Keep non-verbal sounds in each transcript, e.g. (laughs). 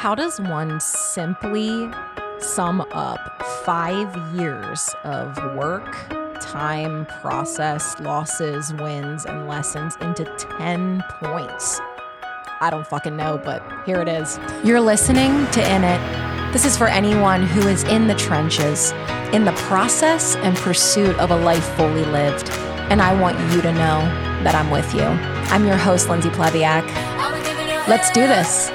How does one simply sum up five years of work, time, process, losses, wins, and lessons into 10 points? I don't fucking know, but here it is. You're listening to In It. This is for anyone who is in the trenches, in the process and pursuit of a life fully lived. And I want you to know that I'm with you. I'm your host, Lindsey Plevyak. Let's do this.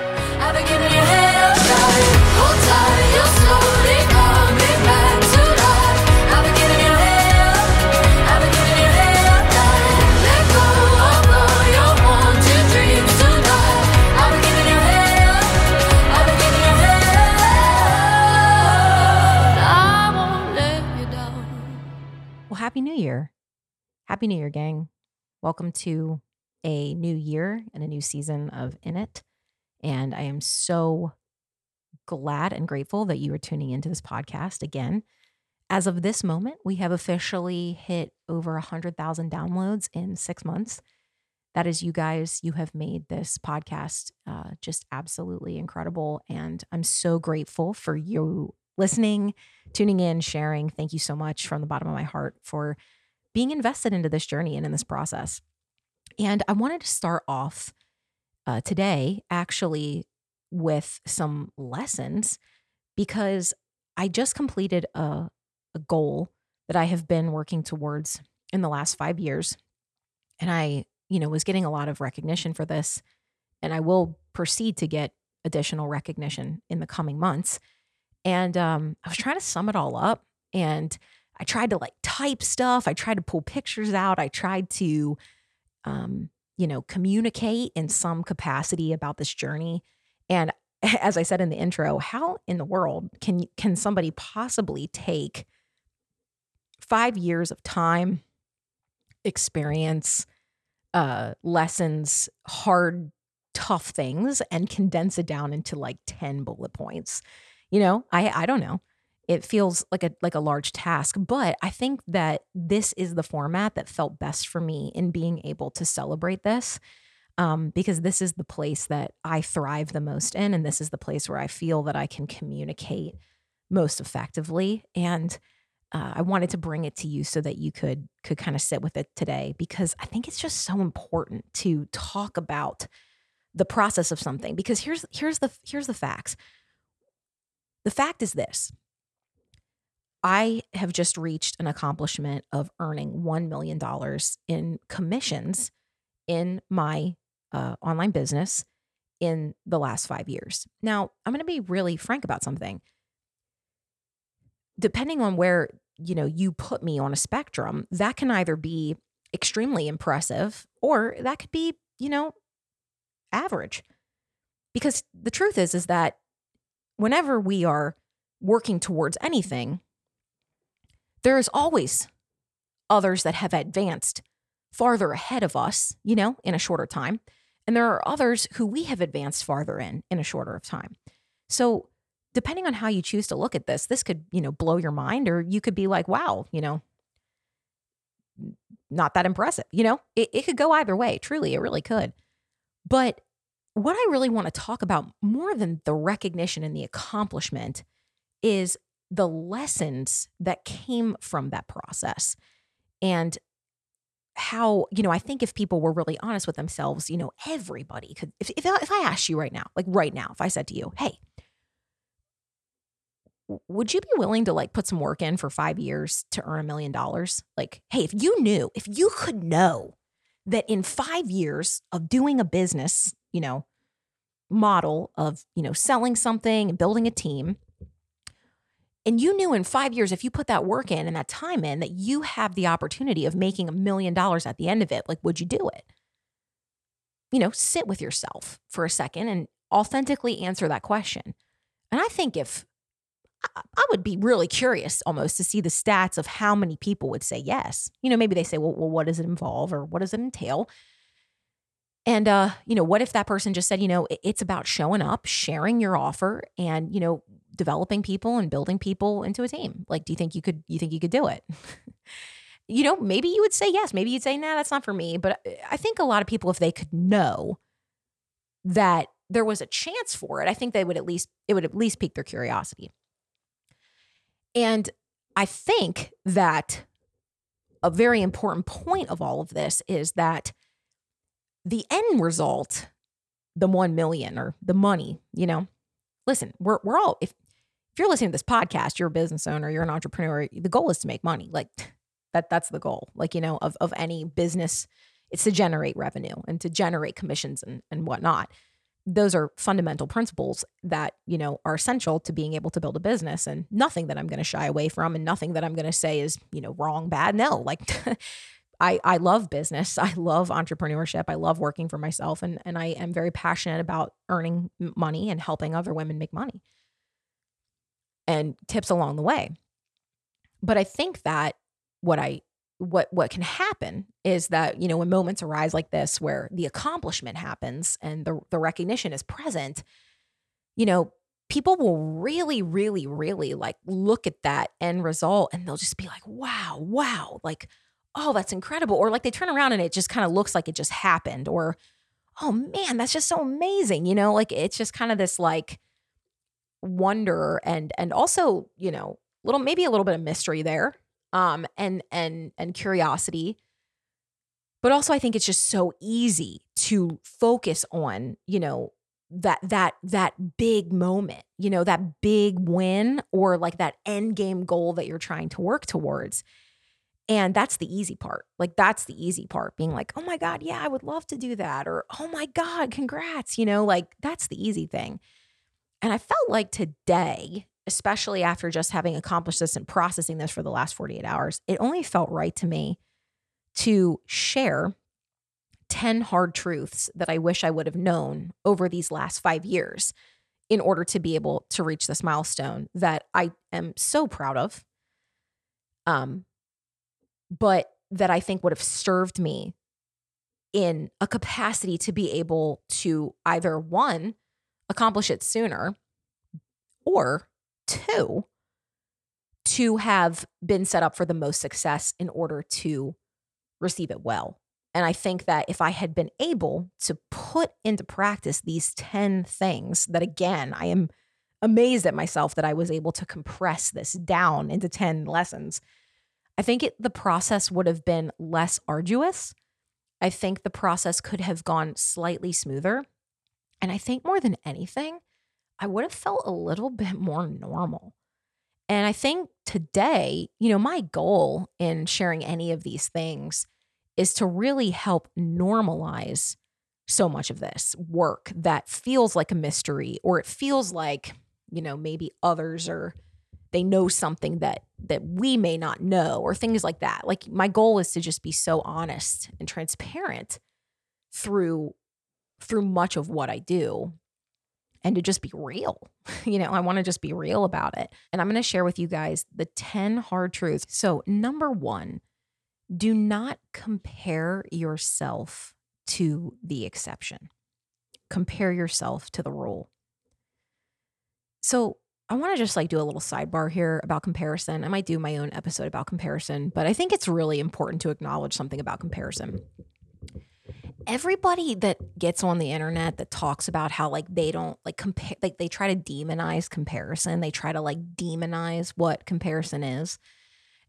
Happy New Year, gang. Welcome to a new year and a new season of In It. And I am so glad and grateful that you are tuning into this podcast again. As of this moment, we have officially hit over 100,000 downloads in six months. That is, you guys, you have made this podcast uh, just absolutely incredible. And I'm so grateful for you listening, tuning in, sharing. Thank you so much from the bottom of my heart for being invested into this journey and in this process. And I wanted to start off uh, today actually with some lessons because I just completed a, a goal that I have been working towards in the last five years. And I, you know, was getting a lot of recognition for this. And I will proceed to get additional recognition in the coming months. And um, I was trying to sum it all up. And I tried to like type stuff. I tried to pull pictures out. I tried to, um, you know, communicate in some capacity about this journey. And (laughs) as I said in the intro, how in the world can can somebody possibly take five years of time, experience, uh, lessons, hard, tough things, and condense it down into like ten bullet points? You know, I I don't know. It feels like a like a large task, but I think that this is the format that felt best for me in being able to celebrate this um, because this is the place that I thrive the most in. And this is the place where I feel that I can communicate most effectively. And uh, I wanted to bring it to you so that you could could kind of sit with it today because I think it's just so important to talk about the process of something because here's here's the here's the facts. The fact is this. I have just reached an accomplishment of earning $1 million in commissions in my uh, online business in the last five years. Now, I'm going to be really frank about something. Depending on where you know you put me on a spectrum, that can either be extremely impressive or that could be you know average. Because the truth is, is that whenever we are working towards anything, there is always others that have advanced farther ahead of us, you know, in a shorter time. And there are others who we have advanced farther in in a shorter of time. So, depending on how you choose to look at this, this could, you know, blow your mind or you could be like, wow, you know, not that impressive. You know, it, it could go either way. Truly, it really could. But what I really want to talk about more than the recognition and the accomplishment is the lessons that came from that process. And how you know i think if people were really honest with themselves you know everybody could if, if, if i asked you right now like right now if i said to you hey would you be willing to like put some work in for five years to earn a million dollars like hey if you knew if you could know that in five years of doing a business you know model of you know selling something and building a team and you knew in five years, if you put that work in and that time in, that you have the opportunity of making a million dollars at the end of it. Like, would you do it? You know, sit with yourself for a second and authentically answer that question. And I think if I would be really curious almost to see the stats of how many people would say yes. You know, maybe they say, well, well what does it involve or what does it entail? And, uh, you know, what if that person just said, you know, it's about showing up, sharing your offer, and, you know, developing people and building people into a team. Like, do you think you could you think you could do it? (laughs) you know, maybe you would say yes. Maybe you'd say, nah, that's not for me. But uh, I think a lot of people, if they could know that there was a chance for it, I think they would at least it would at least pique their curiosity. And I think that a very important point of all of this is that the end result, the 1 million or the money, you know, listen, we're, we're all, if, if you're listening to this podcast, you're a business owner, you're an entrepreneur, the goal is to make money. Like (laughs) that, that's the goal, like, you know, of, of any business, it's to generate revenue and to generate commissions and, and whatnot. Those are fundamental principles that you know are essential to being able to build a business and nothing that i'm to shy away from and nothing that i'm to say is you know wrong bad no. Like (laughs) i i love business. I love entrepreneurship. I love working for myself and and i am very passionate about earning money and helping other women make money and tips along the way. But i think that what i what what can happen is that you know when moments arise like this where the accomplishment happens and the the recognition is present you know people will really really really like look at that end result and they'll just be like wow wow like oh that's incredible. Or like they turn around and it just kind of looks like it just happened or oh man that's just so amazing you know like it's just kind of this like wonder and and also you know little maybe a little bit of mystery there um, and and and curiosity. But also, I think it's just so easy to focus on, you know, that that that big moment, you know, that big win or like that end game goal that you're trying to work towards. And that's the easy part. Like that's the easy part, being like, "Oh my god, yeah, I would love to do that," or "Oh my god, congrats," you know, like that's the easy thing. And I felt like today especially after just having accomplished this and processing this for the last 48 hours, it only felt right to me to share 10 hard truths that I wish I would have known over these last five years in order to be able to reach this milestone that I am so proud of. Um, but that I think would have served me in a capacity to be able to either one, accomplish it sooner, or two to have been set up for the most success in order to receive it well. And I think that if I had been able to put into practice these 10 things that, again, I am amazed at myself that I was able to compress this down into 10 lessons. I think it, the process would have been less arduous. I think the process could have gone slightly smoother. And I think more than anything, I would have felt a little (laughs) bit more normal. And I think today, you know, my goal in sharing any of these things is to really help normalize so much of this work that feels like a mystery or it feels like, you know, maybe others are they know something that that we may not know or things like that. Like my goal is to just be so honest and transparent through through much of what I do and to just be real. (laughs) You know, I want to just be real about it. And I'm going to share with you guys the 10 hard truths. So, number one, do not compare yourself to the exception, compare yourself to the rule. So, I want to just like do a little sidebar here about comparison. I might do my own episode about comparison, but I think it's really important to acknowledge something about comparison everybody that gets on the internet that talks about how like they don't like compare like they try to demonize comparison they try to like demonize what comparison is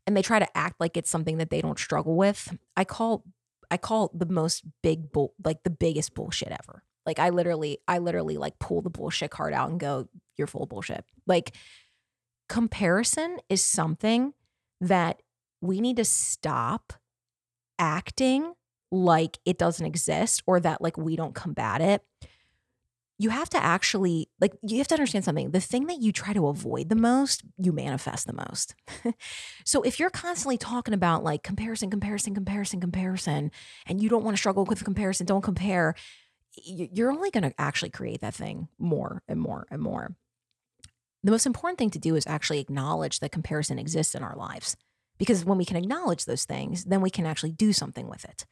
and they try to act like it's something that they don't struggle with i call i call the most big bull like the biggest bullshit ever. Like i literally i literally like pull the bullshit card out and go you're full bullshit. Like comparison is something that we need to stop acting like it doesn't exist or that like we don't combat it you have to actually like you have to understand something. The thing that you try to avoid the most you manifest the most. (laughs) So if you're constantly talking about like comparison comparison comparison comparison and you don't want to struggle with comparison don't compare you're only going to actually create that thing more and more and more. The most important thing to do is actually acknowledge that comparison exists in our lives because when we can acknowledge those things then we can actually do something with it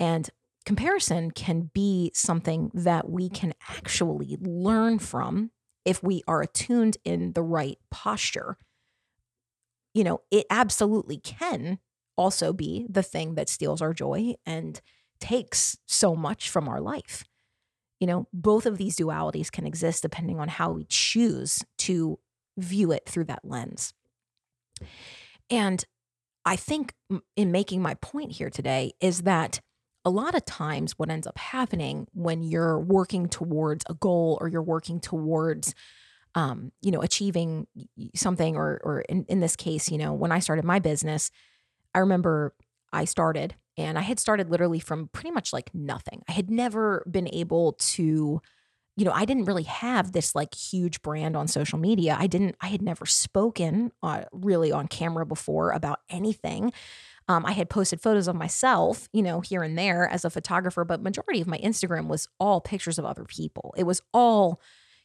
and comparison can be something that we can actually learn from if we are attuned in the right posture. You know, it absolutely can also be the thing that steals our joy and takes so much from our life. You know, both of these dualities can exist depending on how we choose to view it through that lens. And I think in making my point here today is that a lot of times what ends up happening when you're working towards a goal or you're working towards um, you know, achieving something or or in, in this case, you know, when I started my business, I remember I started and I had started literally from pretty much like nothing. I had never been able to you know, I didn't really have this like huge brand on social media. I didn't, I had never spoken uh, really on camera before about anything. Um, I had posted photos of myself, you know, here and there as a photographer, but majority of my Instagram was all pictures of other people. It was all,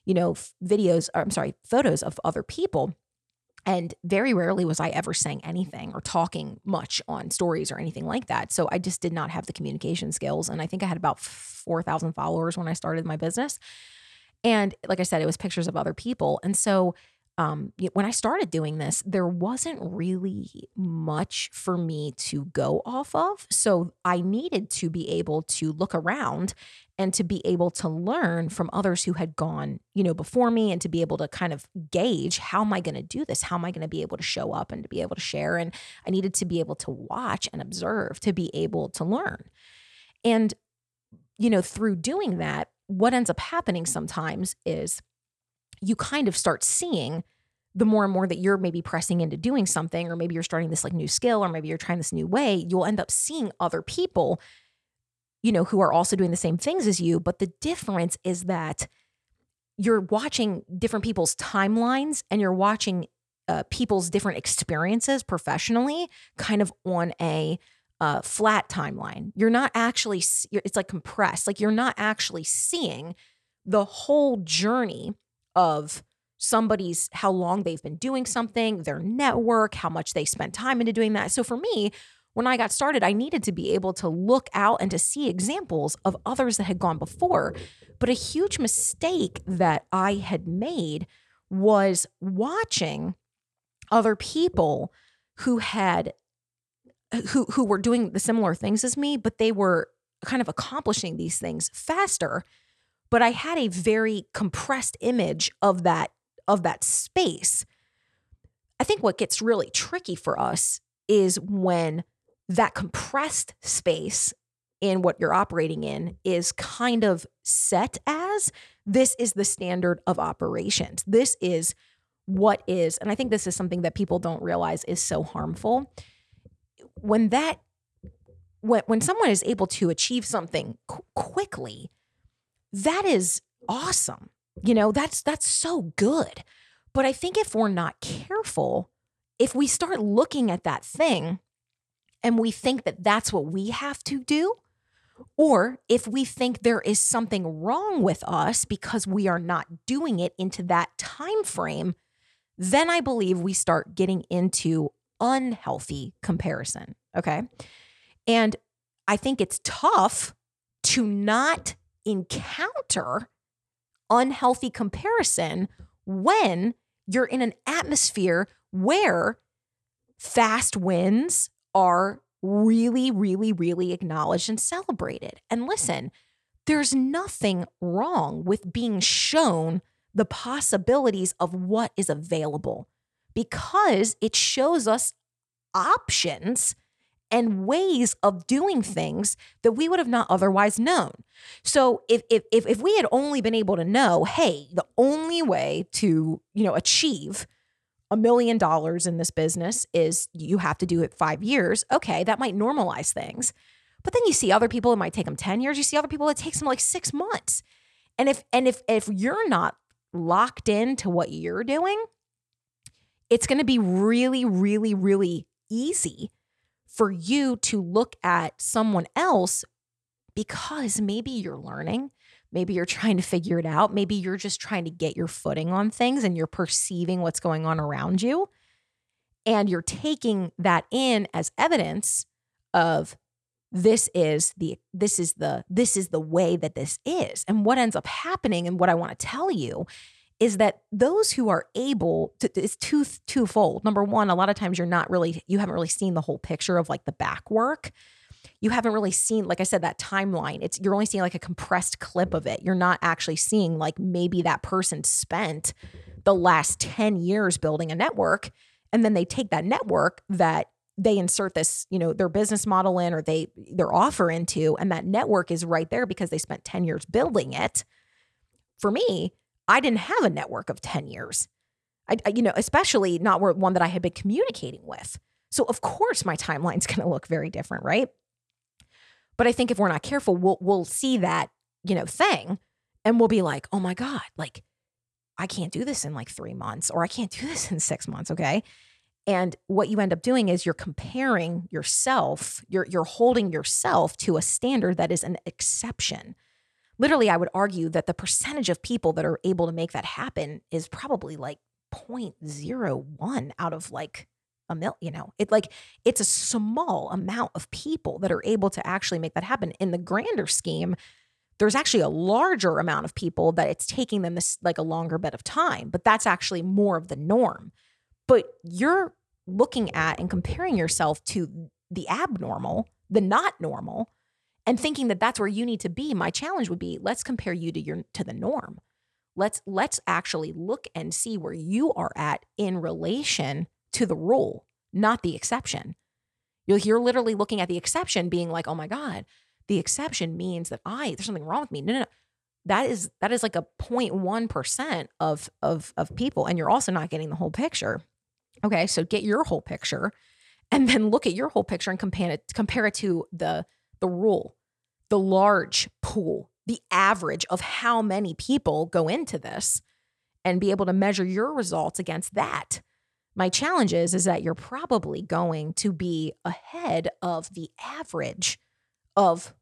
you know, videos, or, I'm sorry, photos of other people. And very rarely was I ever saying anything or talking much on stories or anything like that. So I just did not have the communication skills. And I think I had about 4,000 followers when I started my business. And like I said, it was pictures of other people. And so um, when I started doing this, there wasn't really much for me to go off of. So I needed to be able to look around and to be able to learn from others who had gone, you know, before me and to be able to kind of gauge how am I going to do this? How am I going to be able to show up and to be able to share? And I needed to be able to watch and observe to be able to learn. And, you know, through doing that, what ends up happening sometimes is you kind of start seeing the more and more that you're maybe pressing into doing something, or maybe you're starting this like new skill, or maybe you're trying this new way, you'll end up seeing other people, you know, who are also doing the same things as you. But the difference is that you're watching different people's timelines and you're watching uh, people's different experiences professionally kind of on a uh, flat timeline. You're not actually, it's like compressed, like you're not actually seeing the whole journey of somebody's how long they've been doing something, their network, how much they spent time into doing that. So for me, when I got started, I needed to be able to look out and to see examples of others that had gone before. But a huge mistake that I had made was watching other people who had who who were doing the similar things as me, but they were kind of accomplishing these things faster but I had a very compressed image of that of that space. I think what gets really tricky for us is when that compressed space in what you're operating in is kind of set as this is the standard of operations. This is what is, and I think this is something that people don't realize is so harmful. When that, when, when someone is able to achieve something qu- quickly, that is awesome. You know, that's that's so good. But I think if we're not careful, if we start looking at that thing and we think that that's what we have to do, or if we think there is something wrong with us because we are not doing it into that time frame, then I believe we start getting into unhealthy comparison, okay? And I think it's tough to not encounter unhealthy comparison when you're in an atmosphere where fast wins are really, really, really acknowledged and celebrated. And listen, there's nothing wrong with being shown the possibilities of what is available because it shows us options and ways of doing things that we would have not otherwise known. So if if if, we had only been able to know, hey, the only way to, you know, achieve a million dollars in this business is you have to do it 5 years. Okay, that might normalize things. But then you see other people it might take them 10 years, you see other people it takes them like 6 months. And if and if if you're not locked into what you're doing, it's going to be really really really easy for you to look at someone else because maybe you're learning. Maybe you're trying to figure it out. Maybe you're just trying to get your footing on things and you're perceiving what's going on around you. And you're taking that in as evidence of this is the this is the this is the way that this is and what ends up happening and what i want to tell you is that those who are able to it's two twofold. Number one, a lot of times you're not really you haven't really seen the whole picture of like the back work. you haven't really seen, like I said, that timeline. It's you're only seeing like a compressed clip of it. You're not actually seeing like maybe that person spent the last 10 years building a network. And then they take that network that they insert this, you know, their business model in or they their offer into, and that network is right there because they spent 10 years building it. For me, I didn't have a network of 10 years. I, you know, especially not one that I had been communicating with. So of course my timeline's (laughs) going to look very different, right? But I think if we're not careful, we'll we'll see that, you know, thing and we'll be like, "Oh my god, like I can't do this in like 3 months or I can't do (laughs) this in 6 months, okay?" And what you end up doing is you're comparing yourself, you're you're holding yourself to a standard that is an exception. Literally, I would argue that the percentage of people that are able to make that happen is probably like 0.01 out of like a mil, you know, it like it's a small amount of people that are able to actually make that happen. In the grander scheme, there's actually a larger amount of people that it's taking them this like a longer bit of time, but that's actually more of the norm. But you're looking at and comparing yourself to the abnormal, the not normal, and thinking that that's where you need to be. My challenge would be let's compare you to your to the norm. Let's let's actually look and see where you are at in relation to the rule, not the exception. You're, you're literally looking at the exception being like, "Oh my god, the exception means that I there's something wrong with me." No, no, no that is that is like a 0.1% of of of people and you're also not getting the whole picture Okay, so get your whole picture and then look at your whole picture and compare it compare it to the the rule, the large pool, the average of how many people go into this and be able to measure your results against that. My challenge is is that you're probably going to be ahead of the average of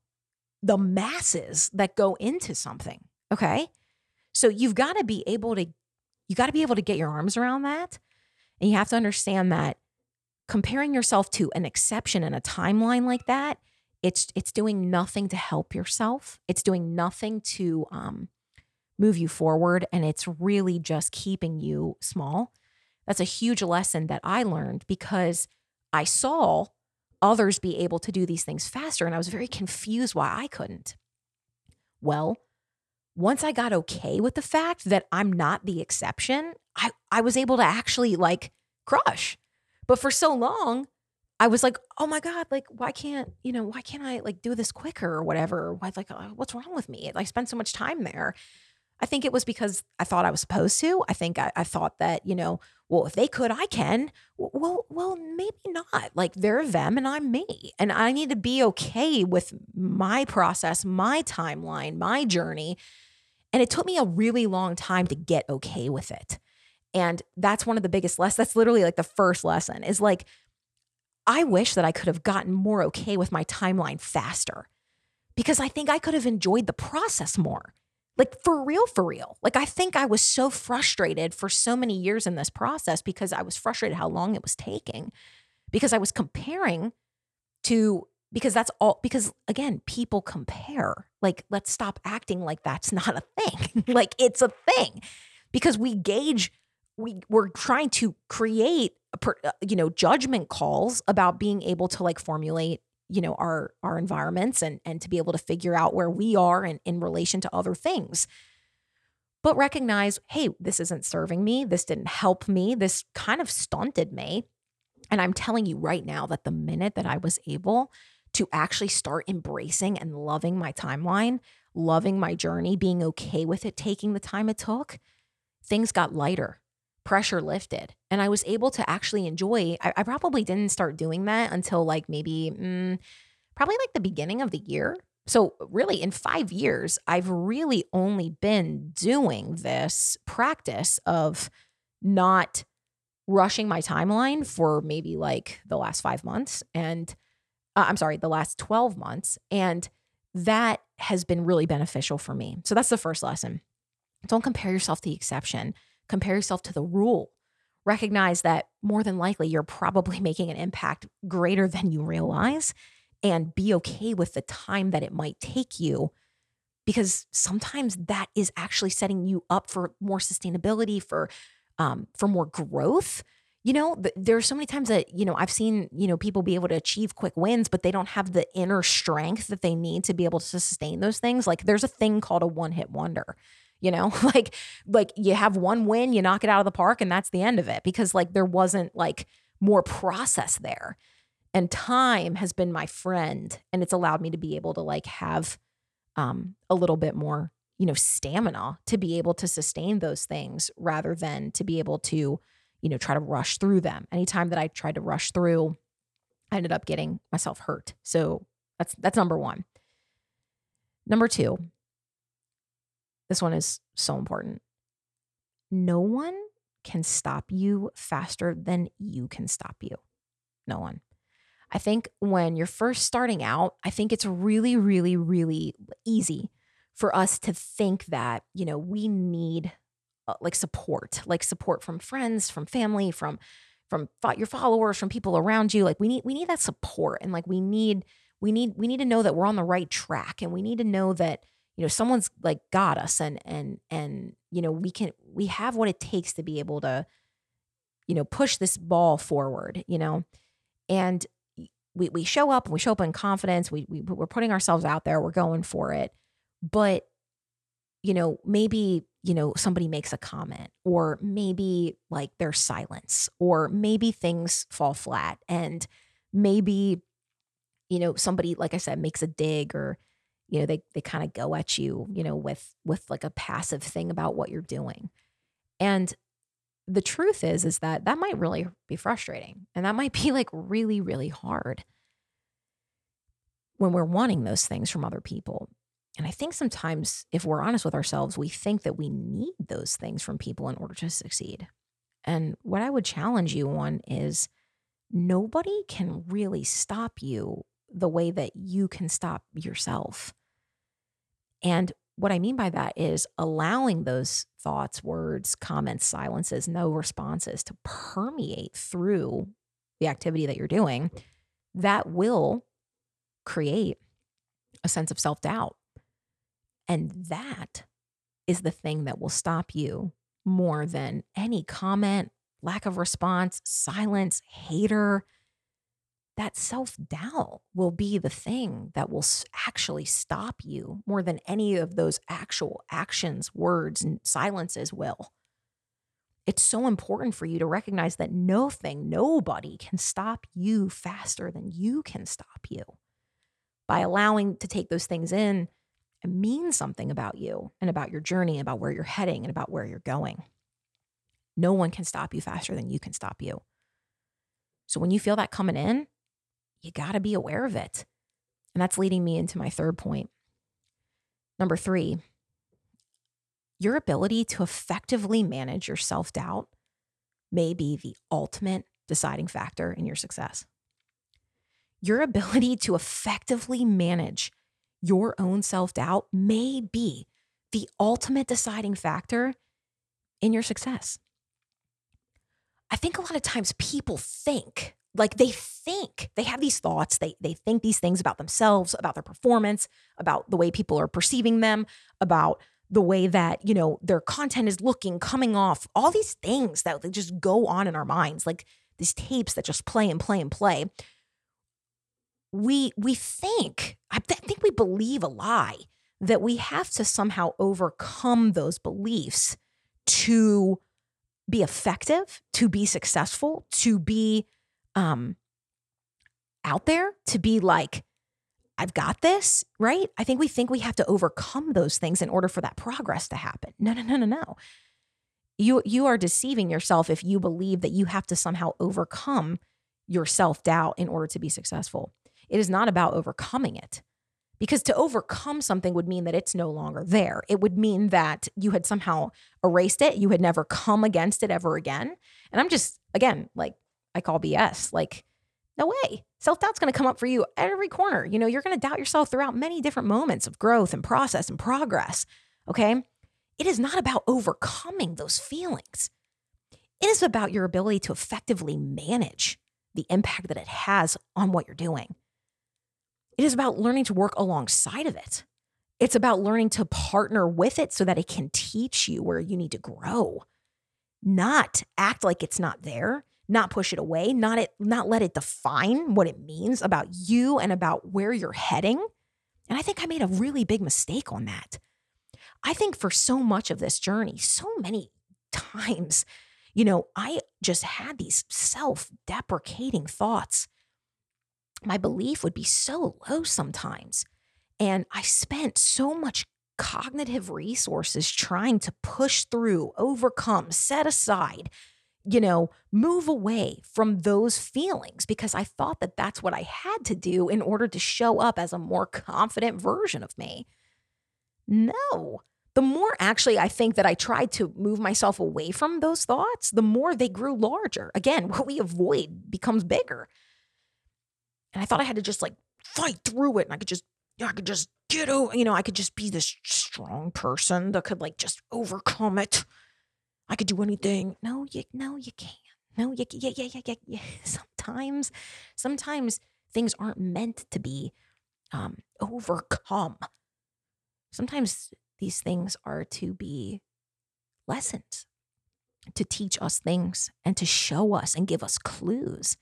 the masses that go into something, okay? So you've got to be able to you got to be able to get your arms around that and you have to understand that comparing yourself to an exception in a timeline like that, it's it's doing nothing to help yourself. It's doing nothing to um, move you forward, and it's really just keeping you small. That's a huge lesson that I learned because I saw others be able to do these things faster, and I was very confused why I couldn't. Well, once I got okay with the fact that I'm not the exception, I, I was able to actually like crush. But for so long, I was like, oh my God, like, why can't, you know, why can't I like do this quicker or whatever? Why, like, uh, what's wrong with me? I spent so much time there. I think it was because I thought I was supposed to. I think I, I thought that, you know, well, if they could, I can. Well, well, maybe not. Like they're them and I'm me. And I need to be okay with my process, my timeline, my journey. And it took me a really long time to get okay with it. And that's one of the biggest lessons. That's literally like the first lesson is like, I wish that I could have gotten more okay with my timeline faster because I think I could have enjoyed the process more. Like for real, for real. Like I think I was so frustrated for so many years in this process because I was frustrated how long it was taking because I was comparing to because that's all because again people compare like let's stop acting like that's not a thing (laughs) like it's a thing because we gauge we we're trying to create uh, you know judgment calls about being able to like formulate you know our our environments and and to be able to figure out where we are in, in relation to other things. But recognize hey this isn't serving me. This didn't help me. This kind of stunted me. And i'm telling you right now that the minute that i was able to actually start embracing and loving my timeline, loving my journey, being okay with it, taking the time it took, things got lighter, pressure lifted. And I was able to actually enjoy. I, I probably didn't start doing that until like maybe, mm, probably like the beginning of the year. So, really, in five years, I've really only been doing this practice of not rushing my timeline for maybe like the last five months. And uh, I'm sorry, the last 12 months. And that has been really beneficial for me. So that's the first lesson. Don't compare yourself to the exception, compare yourself to the rule. Recognize that more than likely you're probably (laughs) making an impact greater than you realize and be okay with the time that it might take you because sometimes that is actually setting you up for more sustainability for um, for more growth you know, th- there are so many times that, you know, I've seen, you know, people be able to achieve quick wins, but they don't have the inner strength that they need to be able to sustain those things. Like there's a thing called a one hit wonder, you know, (laughs) like, like you have one win, you knock it out of the park and that's the end of it because like there wasn't like more process there. And time has been my friend and it's allowed me to be able to like have um, a little bit more, you know, stamina to be able to sustain those things rather than to be able to, you know, try to rush through them. Anytime that I tried to rush through, I ended up getting myself hurt. So that's that's number 1. Number 2. This one is so important. No one can stop you faster than you can stop you. No one. I think when you're first starting out, I think it's really, really, really easy for us to think that, you know, we need uh, like support, like support from friends, from family, from from your followers, from people around you. Like we need we need that support and like we need we need we need to know that we're on the right track and we need to know that you know someone's like got us and and and you know we can we have what it takes to be able to you know push this ball forward you know? And we we show up and we show up in confidence we, we we're putting ourselves out there we're going for it. But you know maybe you know, somebody makes a comment, or maybe like there's silence, or maybe things fall flat, and maybe, you know, somebody, like I said, makes a dig, or you know, they they kind of go at you, you know, with with like a passive thing about what you're doing, and the truth is is that that might really be frustrating and that might be like really really hard when we're wanting those things from other people and I think sometimes, if we're honest with ourselves, we think that we need those things from people in order to succeed. And what I would challenge you on is nobody can really stop you the way that you can stop yourself. And what I mean by that is allowing those thoughts, words, comments, silences, no responses to permeate through the activity that you're doing. That will create a sense of self doubt and that is the thing that will stop you more than any comment, lack of response, silence, hater. That self doubt will be the thing that will actually stop you more than any of those actual actions, words, and silences will. It's so important for you to recognize that nothing, nobody can stop you faster than you can stop you. By allowing to take those things in it means something about you and about your journey, about where you're heading and about where you're going. No one can stop you faster than you can stop you. So when you feel that coming in, you got to be aware of it. And that's leading me into my third point. Number three, your ability to effectively manage your self doubt may be the ultimate deciding factor in your success. Your ability to effectively manage your own self doubt may be the ultimate deciding factor in your success. I think a lot of times people think, like they think, they have these thoughts, they, they think these things about themselves, about their performance, about the way people are perceiving them, about the way that, you know, their content is looking, coming off, all these things that just go on in our minds, like these tapes that just play and play and play. We we think I th- think we believe a lie that we have to somehow overcome those beliefs to be effective, to be successful, to be um out there, to be like I've got this, right? I think we think we have to overcome those things in order for that progress to happen. No, no, no, no, no. You you are deceiving yourself if you believe that you have to somehow overcome your self-doubt in order to be successful. It is not about overcoming it. Because to overcome something would mean that it's no longer there. It would mean that you had somehow erased it, you had never come against it ever again. And I'm just, again, like I call BS. Like, no way. Self doubt's going to come up for you at every corner. You know, you're going to doubt yourself throughout many different moments of growth and process and progress. Okay. It is not about overcoming those feelings, it is about your ability to effectively manage the impact that it has on what you're doing. It is about learning to work alongside of it. It's about learning to partner with it so that it can teach you where you need to grow, not act like it's not there, not push it away, not it not let it define what it means about you and about where you're heading. And I think I made a really big mistake on that. I think for so much of this journey, so many times, you know, I just had these self-deprecating thoughts. My belief would be so low sometimes. And I spent so much cognitive resources trying to push through, overcome, set aside, you know, move away from those feelings because I thought that that's what I had to do in order to show up as a more confident version of me. No. The more actually I think that I tried to move myself away from those thoughts, the more they grew larger. Again, (laughs) what we avoid becomes bigger. And I thought I had to just like fight through it and I could just I could just get over, you know, I could just be this strong person that could like just overcome it. I could do anything. No, you no, you can't. No, you yeah, yeah, yeah, yeah, yeah. (laughs) Sometimes, sometimes things aren't meant to be um, overcome. Sometimes these things are to be lessons, to teach us things and to show us and give us clues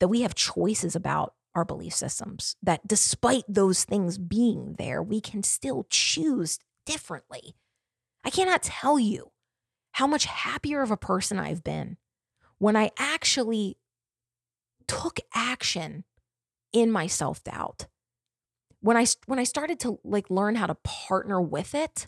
that we have choices about our belief systems, that despite those things being there, we can still choose differently. I cannot tell you how much happier of a person I've been when I actually took action in my self-doubt. When I when I started to like learn how to partner with it,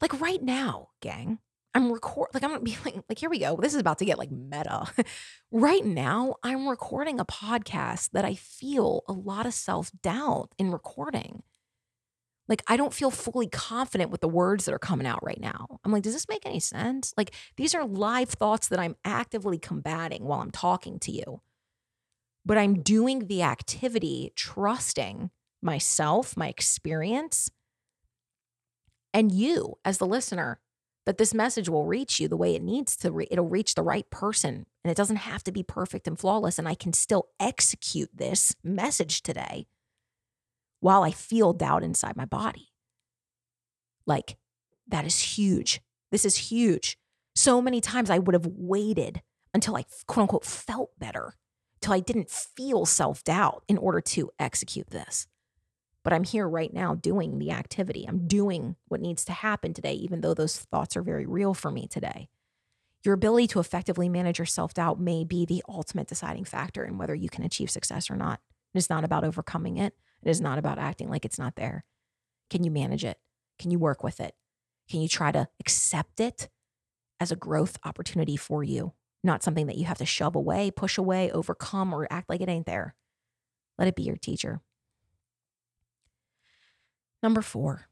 like right now, gang, I'm record like I'm gonna be (laughs) like, like here we go. This is about to get like meta. (laughs) right now, I'm recording a podcast that I feel a lot of self-doubt in recording. Like I don't feel fully confident with the words that are coming out right now. I'm like, does this make any sense? Like these are live thoughts that I'm actively combating while I'm talking to you. But I'm doing the activity trusting myself, my experience, and you as the listener that this message will reach you the way it needs to. Re- it'll reach the right person and it doesn't have to be perfect and flawless. And I can still execute this message today while I feel doubt inside my body. Like, that is huge. This is huge. So many times I would have waited until I quote unquote felt better, till I didn't feel self doubt in order to execute this but I'm here right now doing the activity. I'm doing what needs to happen today, even though those thoughts are very real for me today. Your ability to effectively manage your self doubt may be the ultimate deciding factor in whether you can achieve success or not. It is not about overcoming it, it is not about acting like it's not there. Can you manage it? Can you work with it? Can you try to accept it as a growth opportunity for you, not something that you have to shove away, push away, overcome, or act like it ain't there? Let it be your teacher. Number four,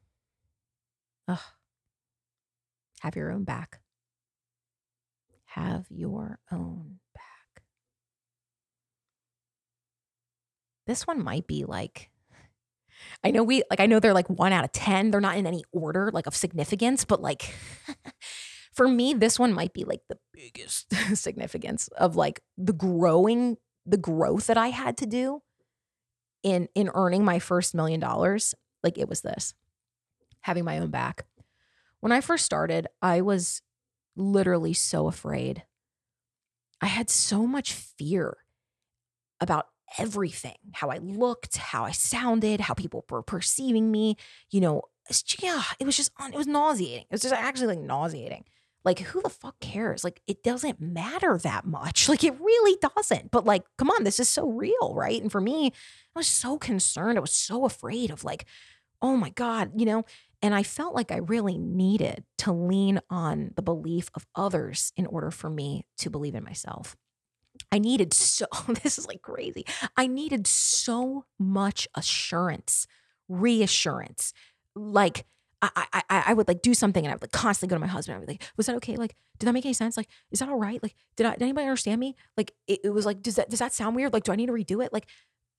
ugh, have your own back. Have your own back. This one might be like, I know we, like, I know they're like one out of 10. They're not in any order, like of significance, but like, (laughs) for me, this one might be like the biggest (laughs) significance of like the growing, the growth that I had to do in in earning my first million dollars like it was this having my own back. When I first started, I was literally so afraid. I had so much fear about everything how I looked, how I sounded, how people were perceiving me. You know, yeah, it was just, it was nauseating. It was just actually like nauseating. Like, who the fuck cares? Like, it doesn't matter that much. (laughs) Like, it really doesn't. But, like, come on, this is so real, right? And for me, I was so concerned. I was so afraid of, like, oh my God, you know? And I felt like I really needed to lean on the belief of others in order for me to believe in myself. I needed so, (laughs) this is like crazy. I needed so much assurance, reassurance. Like, I, I, I would like do something and I would like constantly go to my husband. I would like, was that okay? Like, did that make any sense? Like, is that all right? Like, did I, did anybody understand me? Like, it, it was like, does that, does that sound weird? Like, do I need to redo it? Like,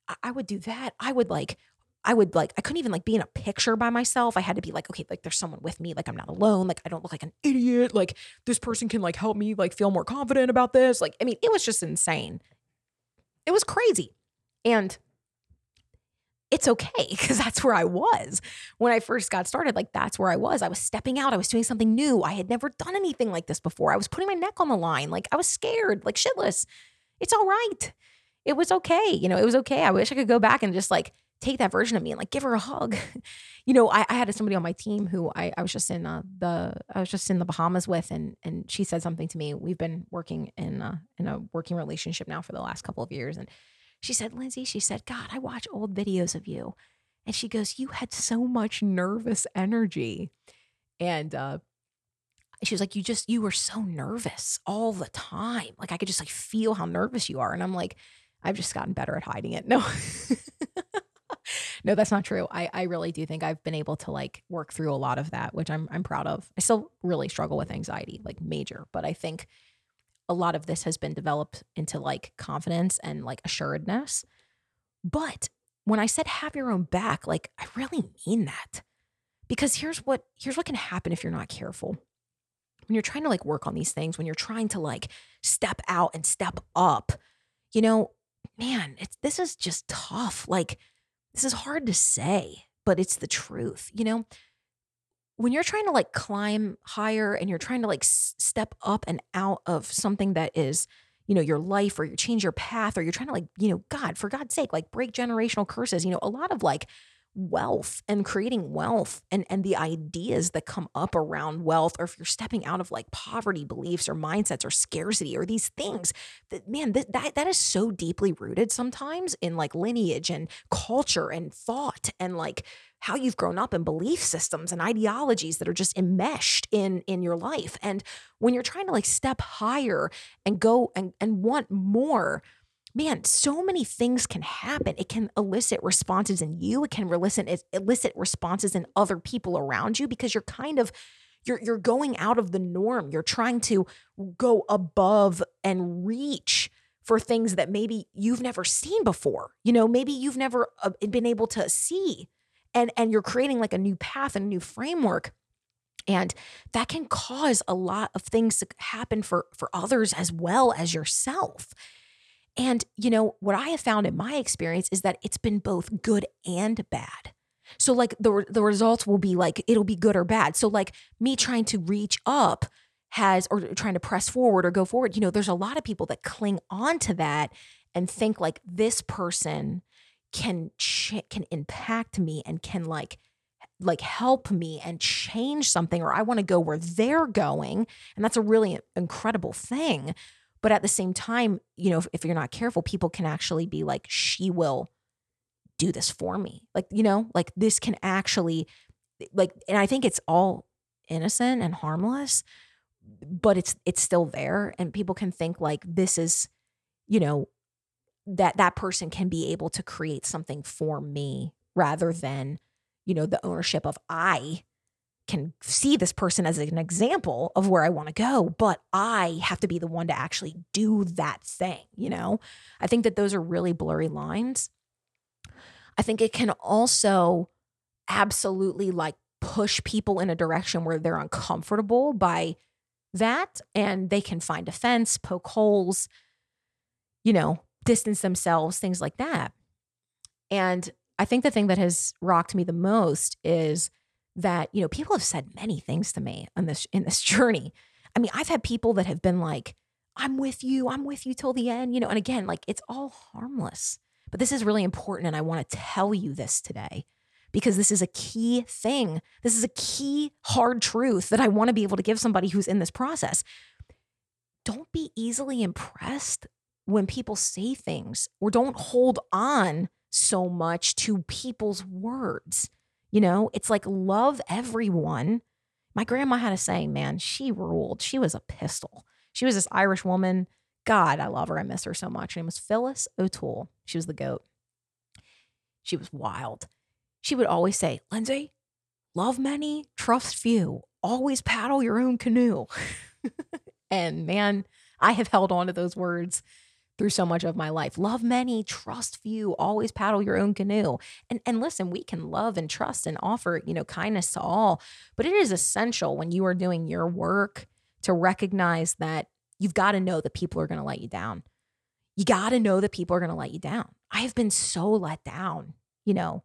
I, I would do that. I would like I would like, I couldn't even like be in a picture by myself. I had to be like, okay, like there's someone with me. Like I'm not alone. Like I don't look like an idiot. Like this person can like help me like feel more confident about this. Like, I mean, it was just insane. It was crazy. And it's okay because that's where I was when I first got started. Like, that's where I was. I was stepping out, I was doing something new. I had never done anything like this before. I was putting my neck on the line. Like, I was scared, like shitless. It's all right. It was okay. You know, it was okay. I wish I could go back and just like take that version of me and like give her a hug. (laughs) you know, I, I had somebody on my team who I, I was just in uh, the I was just in the Bahamas with, and and she said something to me. We've been working in uh, in a working relationship now for the last couple of years, and she said, Lindsey, she said, God, I watch old videos of you. And she goes, You had so much nervous energy. And uh, she was like, You just, you were so nervous all the time. Like I could just like feel how nervous you are. And I'm like, I've just gotten better at hiding it. No. (laughs) (laughs) no, that's not true. I, I really do think I've been able to like work through a lot of that, which I'm I'm proud of. I still really struggle with anxiety, like major, but I think a lot of this has been developed into like confidence and like assuredness. But when I said have your own back, like I really mean that. Because here's what here's what can happen if you're not careful. When you're trying to like work on these things, when you're trying to like step out and step up, you know, man, it's this is just tough. Like this is hard to say, but it's the truth. You know, when you're trying to like climb higher and you're trying to like s- step up and out of something that is you know your life or you change your path or you're trying to like you know god for god's sake like break generational curses you know a lot of like wealth and creating wealth and and the ideas that come up around wealth or if you're stepping out of like poverty beliefs or mindsets or scarcity or these things that man that that, that is so deeply rooted sometimes in like lineage and culture and thought and like how you've grown up and belief systems and ideologies that are just enmeshed in in your life. And when you're trying to like step higher and go and and want more man so many things can happen. It can elicit responses in you. It can elicit elicit responses in other people around you because you're kind of you're you're going out of the norm. You're trying to go above and reach for things that maybe you've never seen before. You know maybe you've never uh, been able to see. And and you're creating like a new path and a new framework. And that can cause a lot of things to happen for for others as well as yourself and you know what i have found in my experience is that it's been both good and bad. So like the the results will be like it'll be good or bad. So like me trying to reach up has or trying to press forward or go forward you know there's a lot of people that cling on to that and think like this person can ch- can impact me and can like like help me and change something or I want to go where they're going. And that's a really incredible thing but at the same time you know if, if you're not careful people can actually be like she will do this for me. Like you know like this can actually eh, like and I think it's all innocent and harmless but it's it's still there and people can think like this is you know that that person can be able to create something for me rather than you know the ownership of i can see this person as an example of where i want to go but i have to be the one to actually do that thing you know i think that those are really blurry lines i think it can also absolutely like push people in a direction where they're uncomfortable by that and they can find offense poke holes you know distance themselves, things like that. And I think the thing that has rocked me the most is that, you know, people have said many things to me on this in this (laughs) journey. I mean, I've had people that have been like, I'm with you, I'm with you till the end, you know, and again, like it's all harmless. But this is really important. And I want to tell you this today because this is a key thing. This is a key hard truth that I want to be able to give somebody who's in this process. Don't be easily impressed when people say things or don't hold on so much to people's words. You know, it's like love everyone. My grandma had a saying, man, she ruled. She was a pistol. She was this Irish woman. God, I love her. I miss her so much. Her name was Phyllis O'Toole. She was the goat. She was wild. She would always say, Lindsey, love many, trust few. Always paddle your own canoe. (laughs) and man, I have held on to those words through so much of my life. Love many, trust few, always paddle your own canoe. And and listen, we can love and trust and offer, you know, kindness to all, but it is essential when you are doing your work to recognize that you've got to know that people are going to let you down. You got to know that people are going to let you down. I have been so let down you know,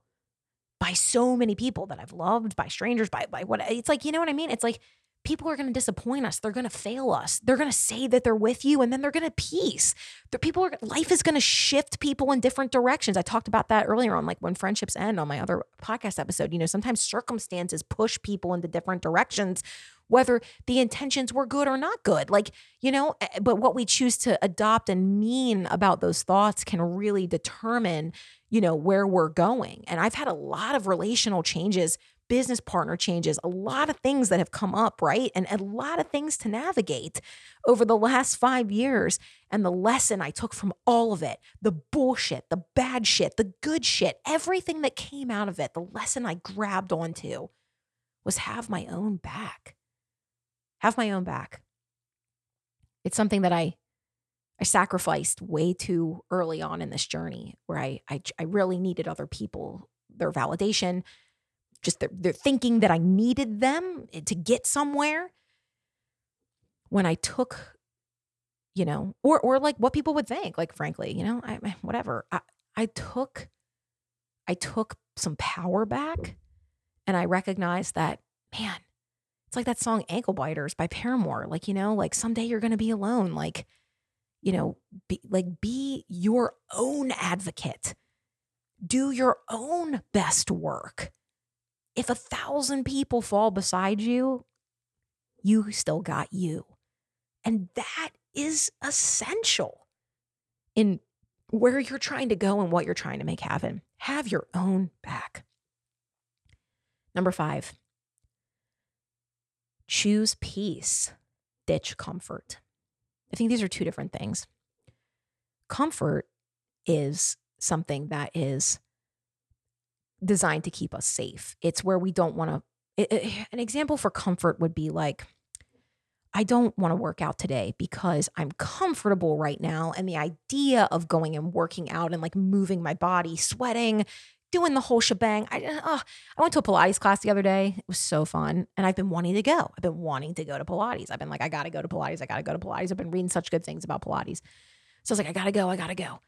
by so many people that I've loved, by strangers, by by what it's like, you know what I mean? It's like people are going to disappoint us. They're going to fail us. They're going to say that they're with you and then they're going to peace. The people are life is going to shift people in different directions. I talked about that earlier on like when friendships end on my other podcast episode. You know, sometimes circumstances push people into different directions whether the intentions were good or not good. Like, you know, eh, but what we choose to adopt and mean about those thoughts can really determine, you know, where we're going. And I've had a lot of relational changes business partner changes, a lot of things that have come up, right? And a lot of things to navigate over the last five years. And the lesson I took from all of it the bullshit, the bad shit, the good shit, everything that came out of it, the lesson I grabbed onto was have my own back. Have my own back. It's something that I I sacrificed way too early on in this journey where I, I, I really needed other people, their validation, just they're, they're thinking that I needed them eh, to get somewhere. When I took, you know, or or like what people would think, like frankly, you know, I whatever. I I took I took some power back and I recognized that, man, it's like that song Ankle Biters by Paramore. Like, you know, like someday you're gonna be alone. Like, you know, be like be your own advocate. Do your own best work if a thousand people fall beside you, you still got you. And that is essential in where you're trying to go and what you're trying to make happen. Have your own back. Number five, choose peace, ditch comfort. I think these are two different things. Comfort is something that is designed to keep us safe. It's where we don't want to. An example for comfort would be like, I don't want to work out today because I'm comfortable right now. And the idea of going and working out and like moving my body, sweating, doing the whole shebang. I, uh, I went to a Pilates class the other day. It was so fun. And I've been wanting to go. I've been wanting to go to Pilates. I've been like, I got to go to Pilates. I got to go to Pilates. I've been reading such good things about Pilates. So I was like, I got to go. I got to go.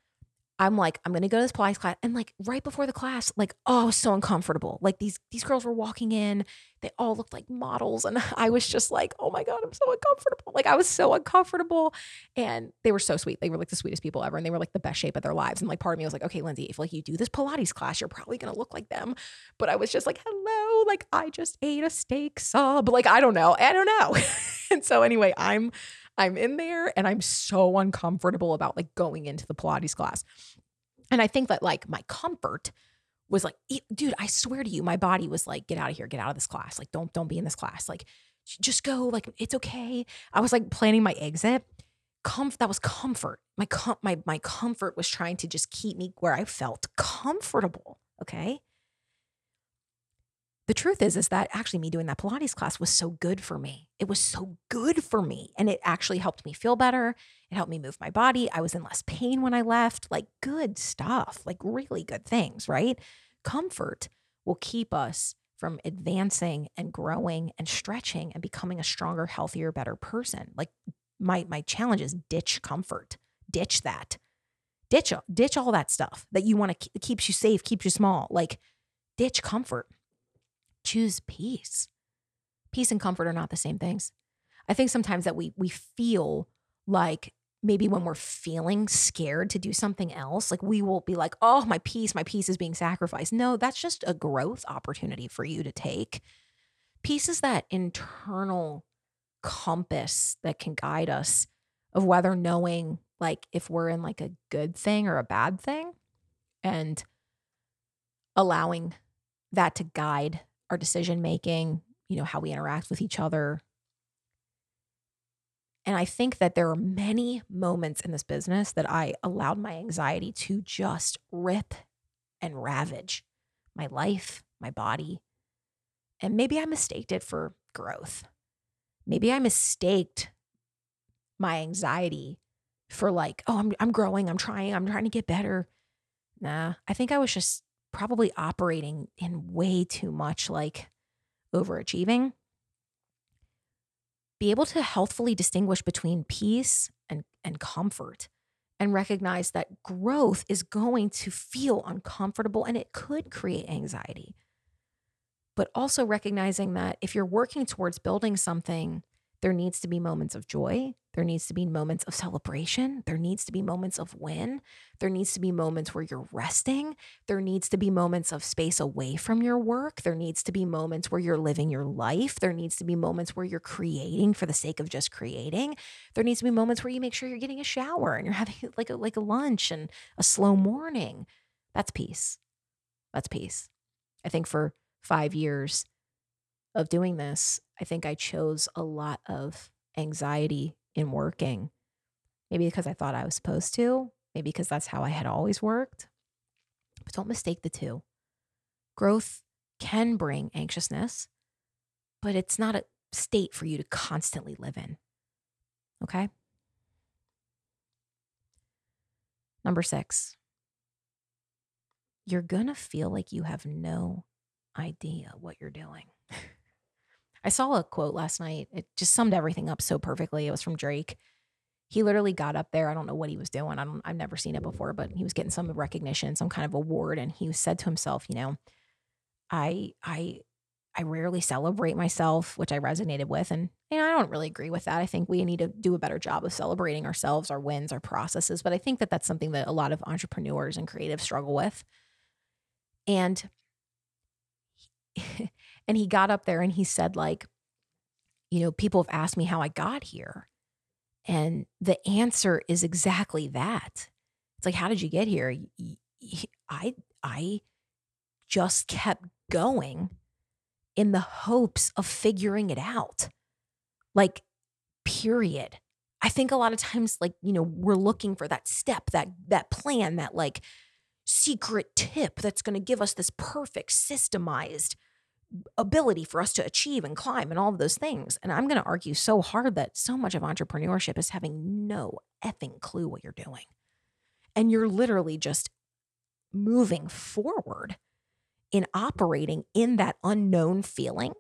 I'm like, I'm gonna go to this Pilates class. And like right before the class, like, oh, so uncomfortable. Like these these girls were walking in, they all looked like models. And (laughs) I was just like, oh my God, I'm so uncomfortable. Like I was so uncomfortable. And they were so sweet. They were like the sweetest people ever. And they were like the best shape of their lives. And like part of me was like, okay, Lindsey, if like you do this Pilates class, you're probably gonna look like them. But I was just like, hello, like I just ate a steak sub. Like, I don't know. I don't know. (laughs) and so anyway, I'm I'm in there and I'm so uncomfortable about like going into the Pilates class. And I think that like my comfort was like, dude, I swear to you, my body was like, get out of here, get out of this class. Like, don't, don't be in this class. Like, just go. Like, it's okay. I was like planning my exit. Comf- that was comfort. My com- my my comfort was trying to just keep me where I felt comfortable. Okay the truth is is that actually me doing that pilates class was so good for me. It was so good for me and it actually helped me feel better. It helped me move my body. I was in less pain when i left. Like good stuff like really good things right? Comfort will keep us from advancing and growing and stretching and becoming a stronger healthier better person. Like my my challenge is ditch comfort. Ditch that. Ditch ditch all that stuff that you want to keeps you safe keeps you small. Like ditch comfort choose peace. Peace and comfort are not the same things. I think sometimes that we we feel like maybe when we're feeling scared to do something else, like we will be like, "Oh, my peace, my peace is being sacrificed." No, that's just a growth opportunity for you to take. Peace is that internal compass that can guide us of whether knowing like if we're in like a good thing or a bad thing and allowing that to guide our decision making, you know, how we interact with each other. And I think that there are many moments in this business that I allowed my anxiety to just rip and ravage my life, my body. And maybe I mistaked it for growth. Maybe I mistaked my anxiety for like, oh, I'm I'm growing, I'm trying, I'm trying to get better. Nah, I think I was just probably operating in way too much like overachieving. Be able to healthfully distinguish between peace and, and comfort and recognize that growth is going to feel uncomfortable and it could create anxiety. But also recognizing that if you're working towards building something, there needs to be moments of joy. There needs to be moments of celebration. There needs to be moments of win. There needs to be moments where you're resting. There needs to be moments of space away from your work. There needs to be moments where you're living your life. There needs to be moments where you're creating for the sake of just creating. There needs to be moments where you make sure you're getting a shower and you're (laughs) having like a, like a lunch and a slow morning. That's peace. That's peace. I think for five years of doing this, I think I chose a lot of anxiety in working. Maybe because I thought I was supposed to, maybe because that's how I had always worked. But don't mistake the two. Growth can bring anxiousness, but it's not a state for you to constantly live in. Okay? Number six, you're going to feel like you have no idea what you're doing. (laughs) I saw a quote last night. It just summed everything up so perfectly. It was from Drake. He literally got up there. I don't know what he was doing. I don't I've never seen it before, but he was getting some recognition, some kind of award and he said to himself, you know, I I I rarely celebrate myself, which I resonated with and you know, I don't really agree with that. I think we need to do a better job of celebrating ourselves, our wins, our processes, but I think that that's something that a lot of entrepreneurs and creatives struggle with. And (laughs) and he got up there and he said like you know people have asked me how i got here. And the answer is exactly that. It's like how did you get here? I i just kept going in the hopes of figuring it out. Like period. I think a lot of times like you know we're looking for that step that that plan that like secret tip that's going to give us this perfect systemized ability for us to achieve and climb and all of those things. And I'm going to argue so hard that so much of entrepreneurship is having no effing clue what you're doing. And you're literally just moving forward in operating in that unknown feeling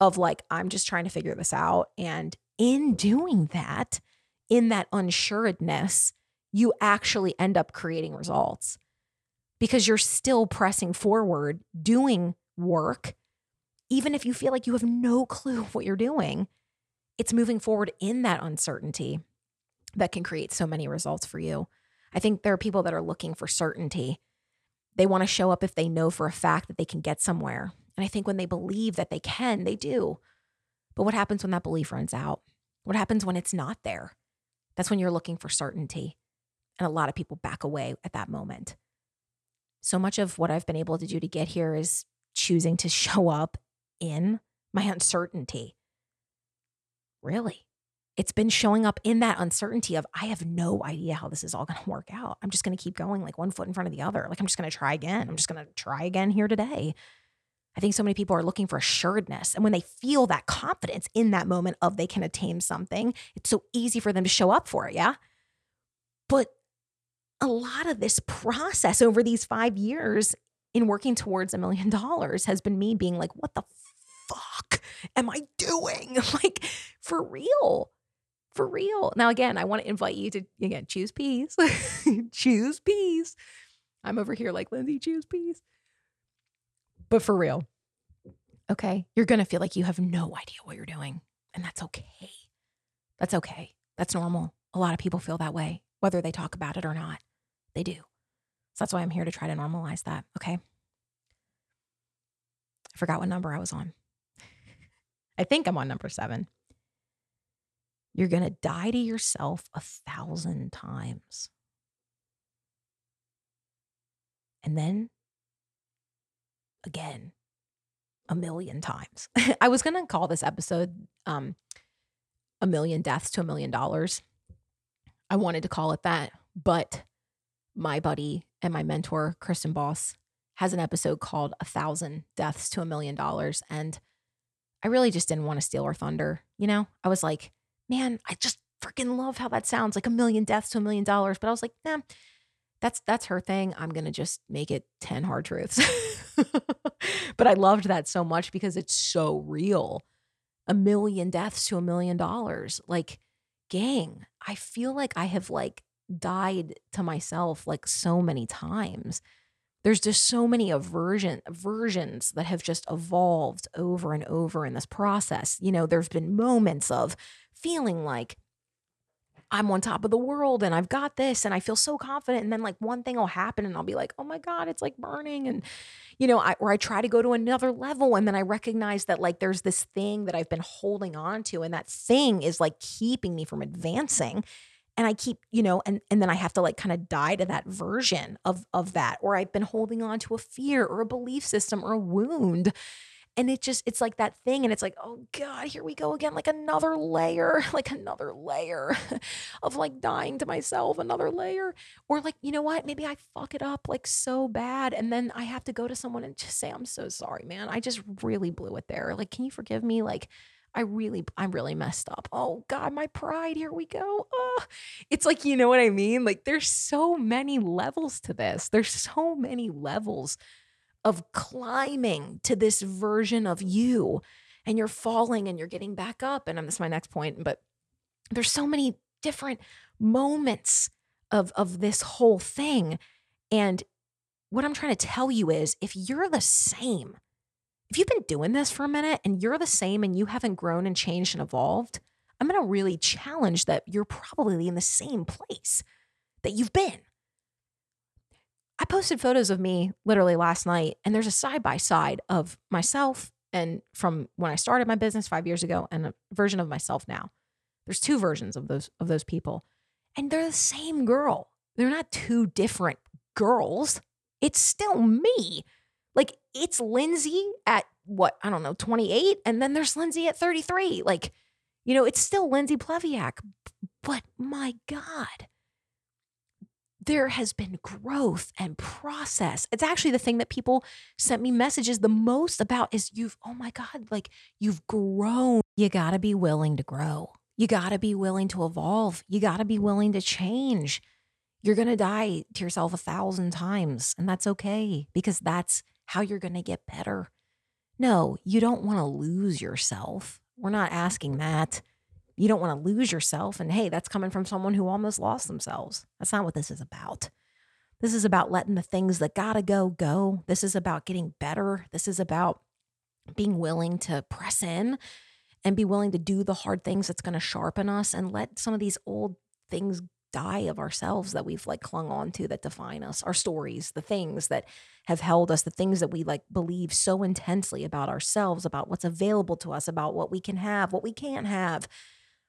of like, I'm just trying to figure this out. And in doing that, in that unsuredness, you actually end up creating results because you're still pressing forward, doing work even if you feel like you have no clue what you're doing, it's moving forward in that uncertainty that can create so many results for you. I think there are people that are looking for certainty. They want to show up if they know for a fact that they can get somewhere. And I think when they believe that they can, they do. But what happens when that belief runs out? What happens when it's not there? That's when you're looking for certainty. And a lot of people back away at that moment. So much of what I've been able to do to get here is choosing to (laughs) show up in my uncertainty. Really? It's been showing up in that uncertainty of, I have no idea how this is all going to work out. I'm just going to keep going like one foot in front of the other. Like, I'm just going to try again. I'm just going to try again here today. I think so many people are looking for assuredness. And when they feel that confidence in that moment of they can attain something, it's so easy for them to show up for it. Yeah. But a lot of this process over these five years in working towards a million dollars has been me being like, what the fuck am I doing? (laughs) like, for real. For real. Now, again, I want to invite you to, again, choose peace. (laughs) choose peace. I'm over here like, Lindsey, choose peace. But for real, okay, you're going to feel like you have no idea what you're doing. And that's okay. That's okay. That's normal. A lot of people feel that way, whether they talk about it or not. They do. So that's why I'm here to try to normalize that. Okay. I forgot what number I was on. I think I'm on number seven. You're going to die to yourself a thousand times. And then again, a million times. (laughs) I was going to call this episode um, A Million Deaths to a Million Dollars. I wanted to call it that, but my buddy and my mentor, Kristen Boss, has an episode called A Thousand Deaths to a Million Dollars. And I really just didn't want to steal her thunder. You know, I was like, man, I just freaking love how that sounds like a million deaths to a million dollars. But I was like, nah, that's that's her thing. I'm gonna just make it 10 hard truths. (laughs) but I loved that so much because it's so real. A million deaths to a million dollars. Like, gang, I feel like I have like died to myself like so many times. There's just so many aversion versions that have just evolved over and over in this process. You know, there's been moments of feeling like I'm on top of the world and I've got this and I feel so confident. And then like one thing will happen and I'll be like, oh my God, it's like burning. And, you know, I, or I try to go to another level and then I recognize that like there's this thing that I've been holding on to and that thing is like keeping me from advancing. And I keep, you know, and, and then I have to like kind of die to that version of, of that, or I've been holding on to a fear or a belief system or a wound and it just it's like that thing and it's like oh god here we go again like another layer (laughs) like another layer (laughs) of like dying to myself another layer or like you know what maybe i fuck it up like so bad and then i have to go to someone and just say i'm so sorry man i just really blew it there like can you forgive me? Like I really, I really messed up. Oh God, my pride. Here we go. Oh, it's like, you know what I mean? Like, there's so many levels to this. There's so many levels of climbing to this version of you and you're falling and you're getting back up and um, that's my next point but there's so many different moments of of this whole thing and what i'm trying to tell you is if you're the same if you've been doing this for a minute and you're the same and you haven't grown and changed and evolved i'm going to really challenge that you're probably in the same place that you've been I posted photos of me literally last night, and there's a side by side of myself and from when I started my business five years ago, and a version of myself now. There's two versions of those of those people, and they're the same girl. They're not two different girls. It's still me. It's Lindsey at what I don't know, 28, and then there's Lindsey at 33. Like, you know, it's still Lindsey Plevyak, but my God there has been growth and process. It's actually the thing that people sent me messages the most about is you've, oh my God, like you've grown. You got to be willing to grow. You got to be willing to evolve. You got to be willing to change. You're going to die to yourself a thousand times, and that's okay because that's how you're going to get better. No, you don't want to lose yourself. We're not asking that you don't want to lose yourself. And hey, that's coming from someone who almost lost themselves. That's not what this is about. This is about letting the things that gotta go go. This is about getting better. This is about being willing to press in and be willing to do the hard things that's going to sharpen us and let some of these old things die of ourselves that we've like clung on to that define us our stories the things that have held us the things that we like believe so intensely about ourselves about what's available to us about what we can have what we can't have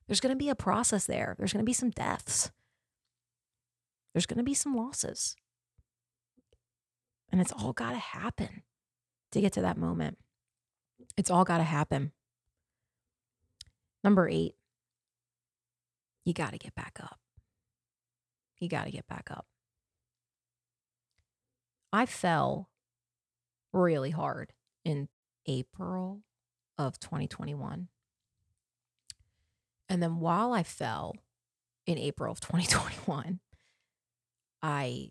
there's going to be a process there. There's going to be some deaths. There's going to be some losses. And it's all got to happen to get to that moment. It's all got to happen. Number eight, you got to get back up. You got to get back up. I fell really hard in April of 2021. And then while I fell in April of 2021, I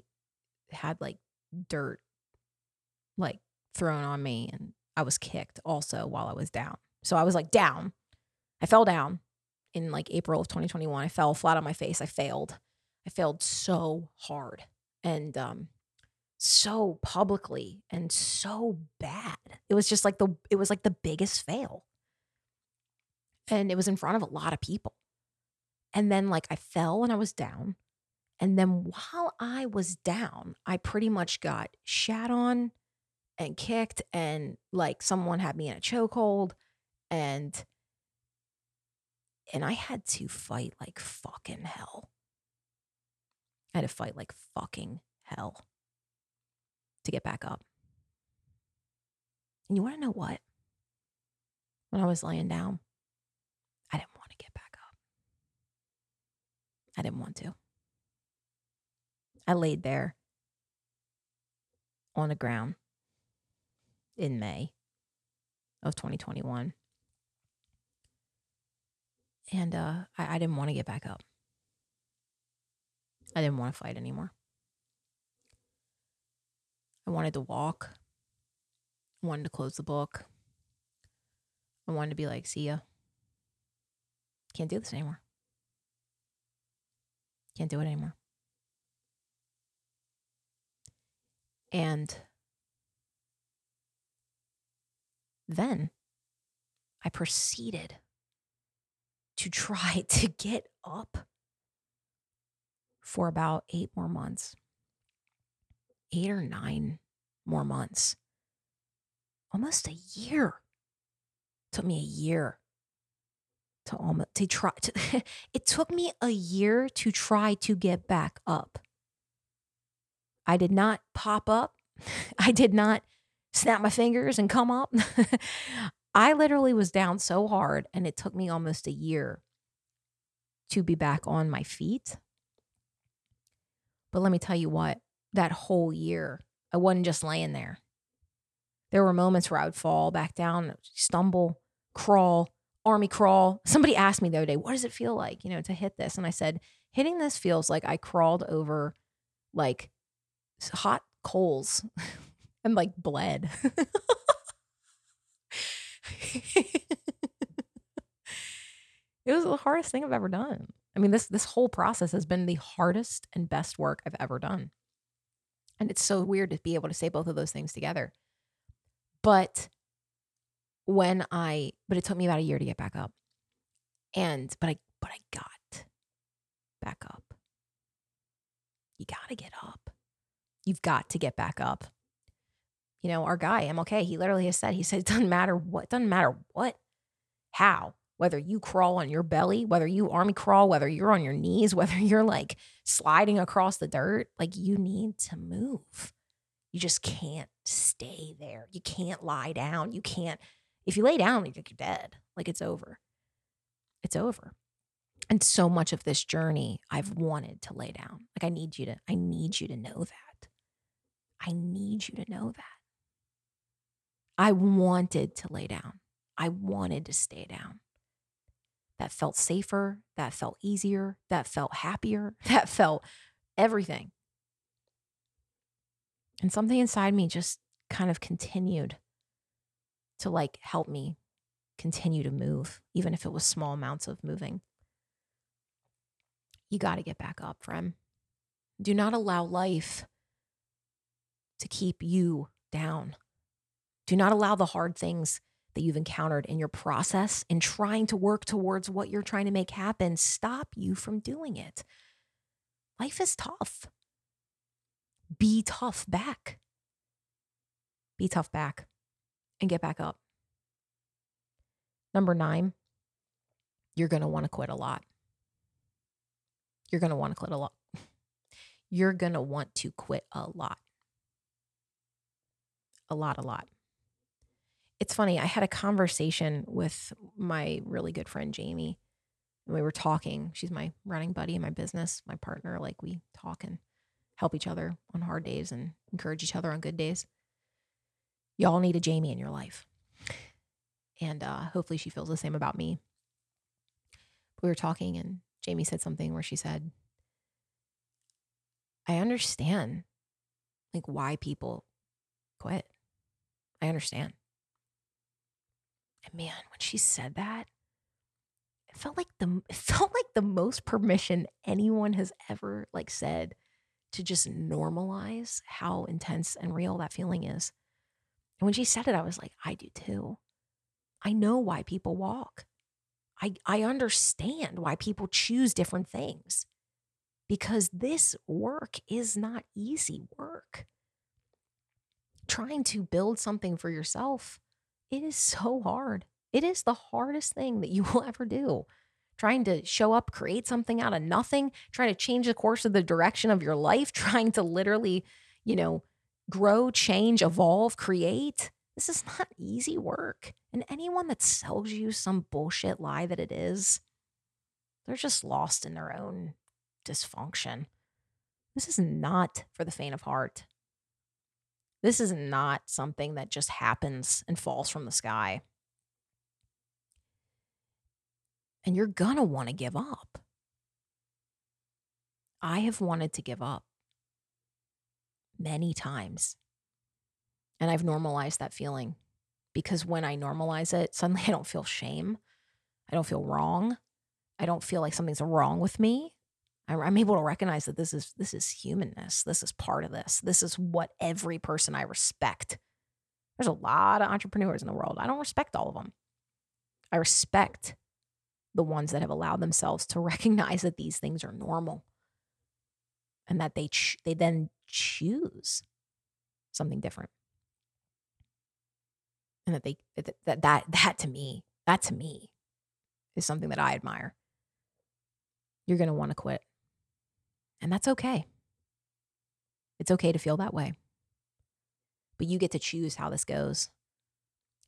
had like dirt like thrown on me and I was kicked also while I was down. So I was like down. I fell down in like April of 2021. I fell flat on my face. I failed. I failed so hard and um so publicly and so bad. It was just like the it was like the biggest fail and it was in front of a lot of people. And then, like, I fell when I was down. And then while I was down, I pretty much got shat on and kicked, and like someone had me in a chokehold. And and I had to fight like fucking hell. I had to fight like fucking hell to get back up. And you want to know what? When I was laying down, I didn't want to get back up. I didn't want to. I laid there on the ground in May of 2021. And uh, I, I didn't want to get back up. I didn't want to fight anymore. I wanted to walk. I wanted to close the book. I wanted to be like, see ya. Can't do this anymore. Can't do it anymore. And then I proceeded to try (laughs) to get up for about eight more months, eight or nine more months, almost a year. took me a year to almost to try to (laughs) it took me a year to try to get back up. I did not pop up. (laughs) I did not snap my fingers and come up. (laughs) I literally was down so hard and it took me almost a year to be back on my feet. But let me tell you what, that whole year, I wasn't just laying there. There were moments where I would fall back down, stumble, crawl, army crawl. Somebody asked me the other day, what does it feel like, you know, to hit this? And I said, hitting this feels like I crawled over like hot coals (laughs) and like bled. (laughs) it was the hardest thing I've ever done. I mean, this this whole process has been the hardest and best work I've ever done. And it's so weird to be able to say both of those things together. But when I but it took me about a year to get back up. And but I but I got back up. You got to get up. You've got to get back up. You know, our guy, MLK, he literally has said, he said, it doesn't matter what, doesn't matter what, how, whether you crawl on your belly, whether you army crawl, whether you're on your knees, (laughs) whether you're like sliding across the dirt, like you need to move. You just can't stay there. You can't lie down. You can't, if you lay down, you're dead. Like it's over. It's over. And so much of this journey, I've wanted to lay down. Like I need you to, I need you to know that. I need you to know that. I wanted to lay down. I wanted to stay down. That felt safer. That felt easier. That felt happier. (laughs) That felt everything. And something inside me just kind of continued to like help me continue to move, even if it was small amounts of moving. You got to get back up, friend. Do not allow life to keep you down. Do not allow the hard things that you've encountered in your process in trying to work towards what you're trying to make happen stop you from doing it. Life is tough. Be tough back. Be tough back and get back up. Number nine, you're going to want to quit a lot. You're going to want to quit a lot. (laughs) You're going to want to quit a lot. A lot, a lot it's funny. I had a conversation with my really good friend Jamie, and we were talking. She's my running buddy in my business, my partner. Like we talk and help each other on hard days and encourage each other on good days. Y'all need a Jamie in your life. And uh, hopefully she feels the same about me. We were talking, and Jamie said something where she said, I understand like why people quit. I understand. And man, when she said that, it felt like the (laughs) it felt like the most permission anyone has ever like said to just normalize how intense and real that feeling is. And when she said it, I was like, I do too. I know why people walk. I, I understand why people choose different things because this work is not easy work. Trying to build something for yourself it is so hard. It is the hardest thing that you (laughs) will ever do. Trying to show up, create something out of nothing, trying to change the course of the direction of your life, (laughs) trying to literally, you know, grow, change, evolve, create. This is not easy work. And anyone that sells you some bullshit lie that it is, they're just lost in their own dysfunction. This is not for the faint of heart. This is not something that just happens and falls from the sky. And you're going to want to give up. I have wanted to give up many times. And I've normalized that feeling because when I normalize it, suddenly (laughs) I don't feel shame. I don't feel wrong. I don't feel like something's wrong with me. I'm able to recognize that this is this is humanness. This is part of this. This is what every person I respect. There's a lot of entrepreneurs in the world. I don't respect all of them. I respect the ones that have allowed themselves to (laughs) recognize that these things are normal and that they ch- they then choose something different. And that they that, that that that to me, that to me is something that I admire. You're going to want to quit. And that's okay. It's okay to feel that way. But you get to choose how this goes.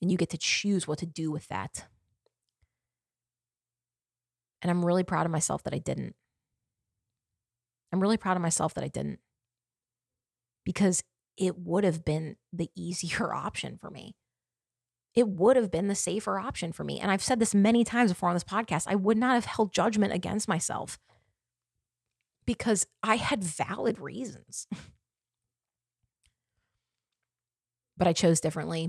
And you get to choose what to do with that. And I'm really proud of myself that I didn't. I'm really proud of myself that I didn't. Because it would have been the easier (laughs) option for me. It would have been the safer option for me. And I've said this many times before on this podcast. I would not have held judgment against myself because I had valid reasons. but I chose differently.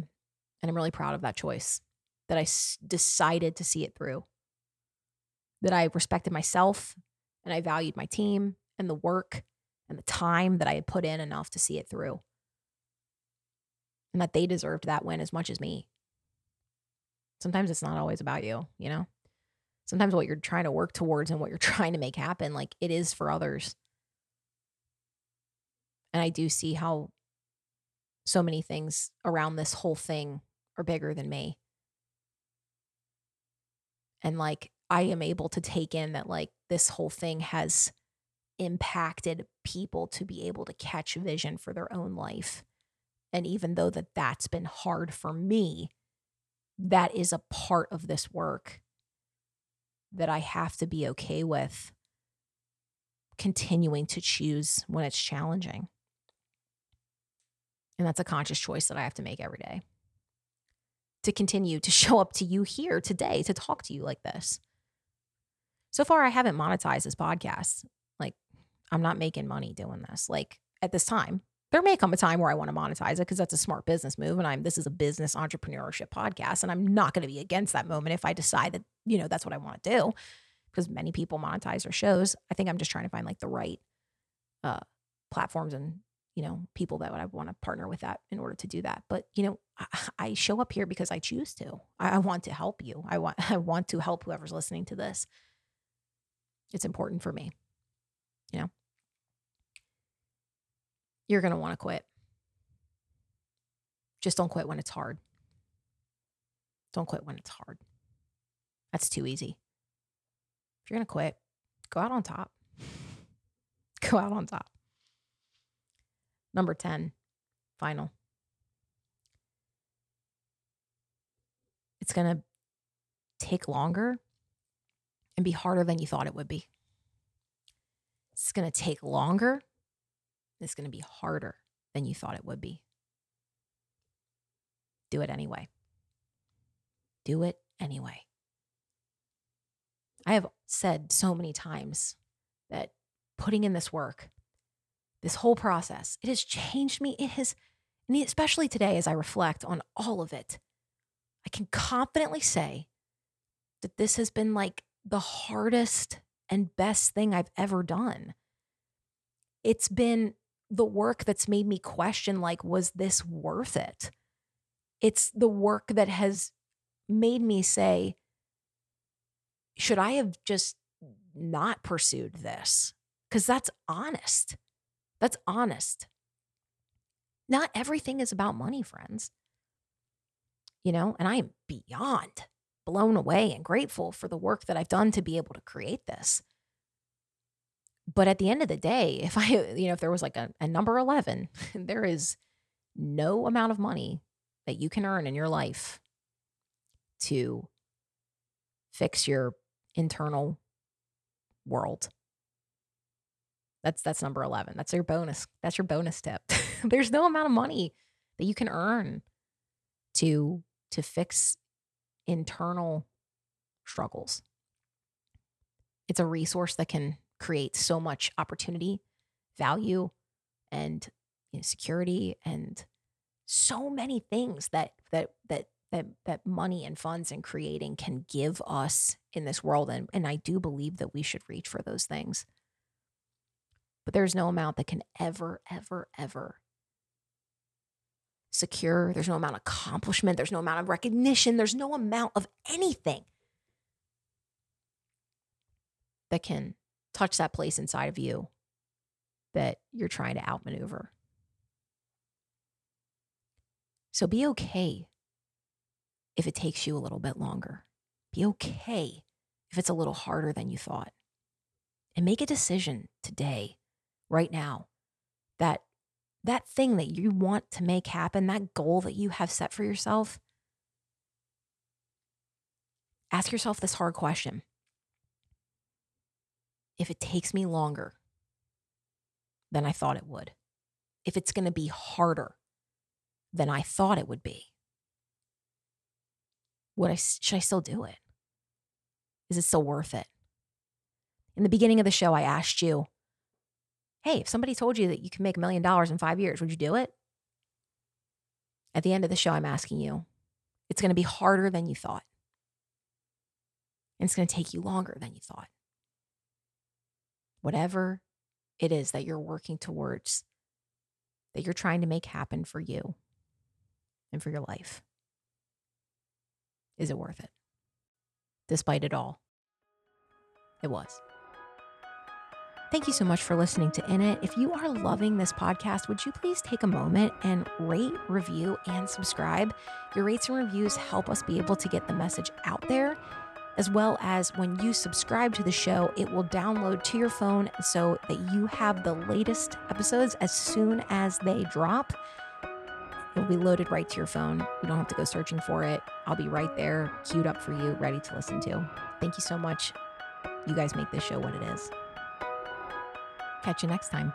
And I'm really proud of that choice that I s- decided to see it through, that I respected myself and I valued my team and the work and the time that I had put in enough to see it through. And that they deserved that win as much as me. Sometimes it's not always about you, you know? Sometimes what you're trying to work towards and what you're (laughs) trying to make happen, like it is for others. And I do see how so many things around this whole thing are bigger than me. And like I am able to take in that like this whole thing has impacted people to be able to catch vision for their own life. And even though that that's been hard for me, that is a part of this work that I have to be okay with continuing to choose when it's challenging. And that's a conscious choice that I have to make every day to continue to (laughs) show up to you here today to talk to you like this. So far, I haven't monetized this podcast. Like, I'm not making money doing this. Like, at this time, there may come a time where I want to monetize it because that's a smart business move. And I'm, this is a business entrepreneurship podcast. And I'm not going to be against that moment if I decide that you know, that's what I want to do because many people monetize their shows. I think I'm just trying to find like the right uh, platforms and, you know, people that would I want to partner with that in order to do that. But, you know, I, I show up here because I choose to. I, I want to help you. I want (laughs) I want to help whoever's listening to this. It's important for me. You know. You're going to want to quit. Just don't quit when it's hard. Don't quit when it's hard. That's too easy. If you're going to quit, go out on top. (laughs) go out on top. Number 10, final. It's going to take longer and be harder than you thought it would be. It's going to take longer. It's going to be harder than you thought it would be. Do it anyway. Do it anyway. I have said so many times that putting in this work, this whole process, it has changed me. It has, especially today as I reflect on all of it, I can confidently say that this has been like the hardest and best thing I've ever done. It's been the work that's made me question like was this worth it? It's the work that has made me say should I have just not pursued this? Because that's honest. That's honest. Not everything is about money, friends. You know, and I am beyond blown away and grateful for the work that I've done to be able to create this. But at the end of the day, if I, (laughs) you know, if there was like a, a number 11, (laughs) there is no amount of money that you can earn in your life to fix your internal world. That's that's number 11. That's your bonus. That's your bonus tip. (laughs) There's no amount of money that you can earn to to fix internal struggles. It's a resource that can create so much opportunity, value, and you know, security, and so many things that that that that that money and funds and creating can give us in this world and and I do believe that we should reach for those things. But there's no amount that can ever, ever, ever secure. There's no amount of accomplishment. There's no amount of recognition. There's no amount of anything that can touch that place inside of you that you're trying to outmaneuver. So be okay if it takes you a little bit longer. Be okay if it's a little harder than you thought. And make a decision today, right now, that that thing that you want to make happen, that goal that you have set for yourself, ask yourself this hard question. If it takes me longer than I thought it would, if it's going to be harder than I thought it would be, would I should I still do it? Is it still worth it? In the beginning of the show, I asked you, hey, if somebody told you that you can make a million dollars in five years, would you do it? At the end of the show, I'm asking you, it's going to be harder than you thought. And it's going to take you longer than you thought. Whatever it is that you're working towards, that you're trying to make happen for you and for your life, is it worth it? Despite it all, it was. Thank you so much for listening to In It. If you are loving this podcast, would you please take a moment and rate, review, and subscribe? Your rates and reviews help us be able to get the message out there, as well as when you subscribe to the show, it will download to your phone so that you have the latest episodes as soon as they drop. It will be loaded right to your phone. You don't have to go searching for it. I'll be right there, queued up for you, ready to listen to. Thank you so much. You guys make this show what it is. Catch you next time.